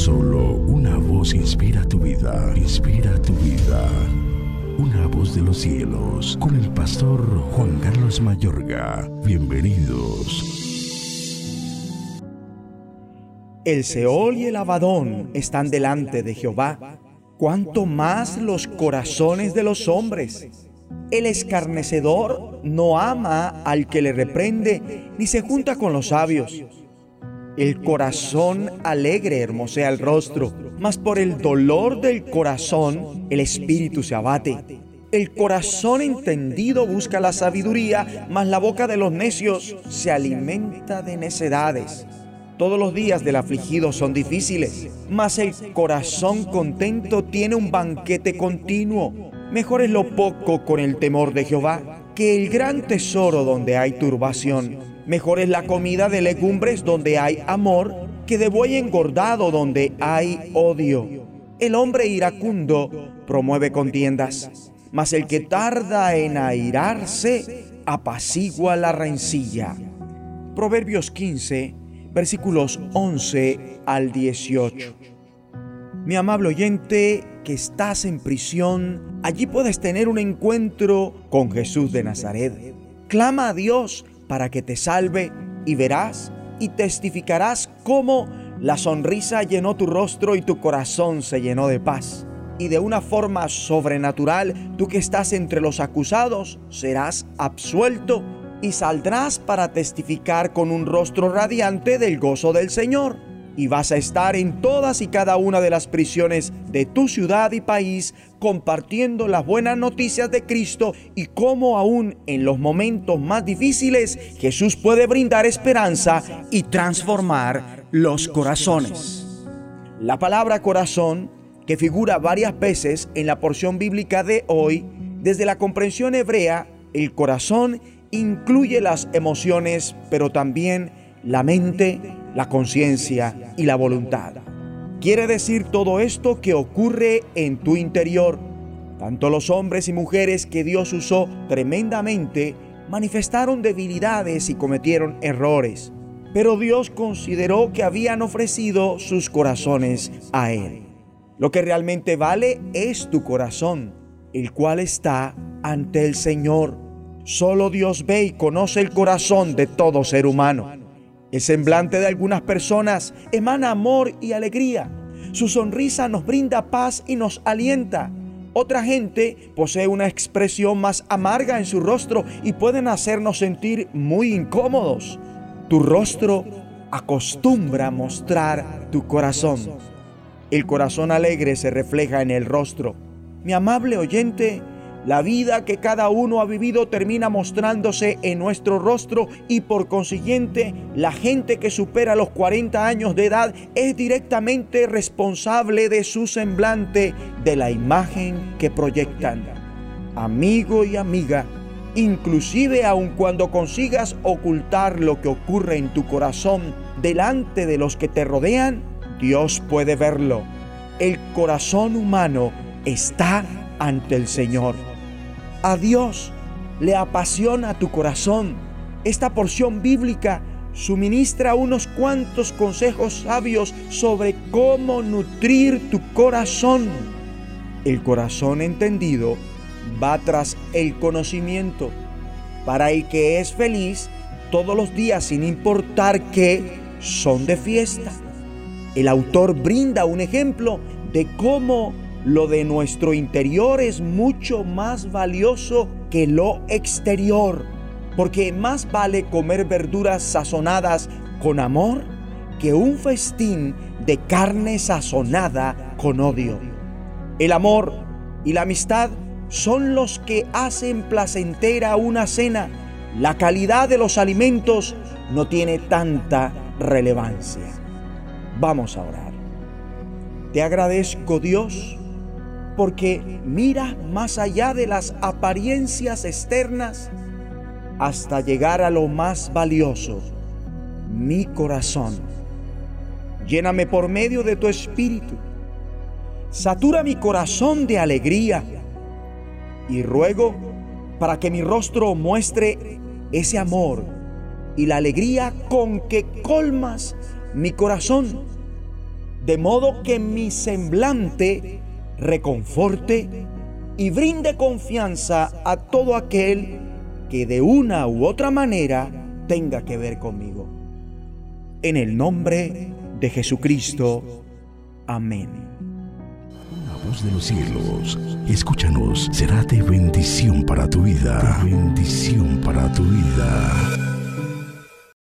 Solo una voz inspira tu vida, inspira tu vida. Una voz de los cielos, con el pastor Juan Carlos Mayorga. Bienvenidos. El Seol y el Abadón están delante de Jehová, cuanto más los corazones de los hombres. El escarnecedor no ama al que le reprende, ni se junta con los sabios. El corazón alegre hermosea el rostro, mas por el dolor del corazón el espíritu se abate. El corazón entendido busca la sabiduría, mas la boca de los necios se alimenta de necedades. Todos los días del afligido son difíciles, mas el corazón contento tiene un banquete continuo. Mejor es lo poco con el temor de Jehová que el gran tesoro donde hay turbación. Mejor es la comida de legumbres donde hay amor que de buey engordado donde hay odio. El hombre iracundo promueve contiendas, mas el que tarda en airarse apacigua la rencilla. Proverbios 15, versículos 11 al 18. Mi amable oyente, que estás en prisión, allí puedes tener un encuentro con Jesús de Nazaret. Clama a Dios para que te salve y verás y testificarás cómo la sonrisa llenó tu rostro y tu corazón se llenó de paz. Y de una forma sobrenatural, tú que estás entre los acusados, serás absuelto y saldrás para testificar con un rostro radiante del gozo del Señor y vas a estar en todas y cada una de las prisiones de tu ciudad y país compartiendo las buenas noticias de Cristo y cómo aún en los momentos más difíciles Jesús puede brindar esperanza y transformar los corazones. La palabra corazón, que figura varias veces en la porción bíblica de hoy, desde la comprensión hebrea, el corazón incluye las emociones, pero también la mente, la conciencia y la voluntad. Quiere decir todo esto que ocurre en tu interior. Tanto los hombres y mujeres que Dios usó tremendamente manifestaron debilidades y cometieron errores, pero Dios consideró que habían ofrecido sus corazones a Él. Lo que realmente vale es tu corazón, el cual está ante el Señor. Solo Dios ve y conoce el corazón de todo ser humano. El semblante de algunas personas emana amor y alegría. Su sonrisa nos brinda paz y nos alienta. Otra gente posee una expresión más amarga en su rostro y pueden hacernos sentir muy incómodos. Tu rostro acostumbra mostrar tu corazón. El corazón alegre se refleja en el rostro. Mi amable oyente, la vida que cada uno ha vivido termina mostrándose en nuestro rostro y por consiguiente la gente que supera los 40 años de edad es directamente responsable de su semblante, de la imagen que proyectan. Amigo y amiga, inclusive aun cuando consigas ocultar lo que ocurre en tu corazón delante de los que te rodean, Dios puede verlo. El corazón humano está ante el Señor. A Dios le apasiona tu corazón. Esta porción bíblica suministra unos cuantos consejos sabios sobre cómo nutrir tu corazón. El corazón entendido va tras el conocimiento. Para el que es feliz todos los días sin importar que son de fiesta. El autor brinda un ejemplo de cómo lo de nuestro interior es mucho más valioso que lo exterior, porque más vale comer verduras sazonadas con amor que un festín de carne sazonada con odio. El amor y la amistad son los que hacen placentera una cena. La calidad de los alimentos no tiene tanta relevancia. Vamos a orar. Te agradezco Dios porque mira más allá de las apariencias externas hasta llegar a lo más valioso, mi corazón. Lléname por medio de tu espíritu. Satura mi corazón de alegría y ruego para que mi rostro muestre ese amor y la alegría con que colmas mi corazón de modo que mi semblante reconforte y brinde confianza a todo aquel que de una u otra manera tenga que ver conmigo. En el nombre de Jesucristo. Amén. La voz de los cielos, escúchanos, será de bendición para tu vida. bendición para tu vida.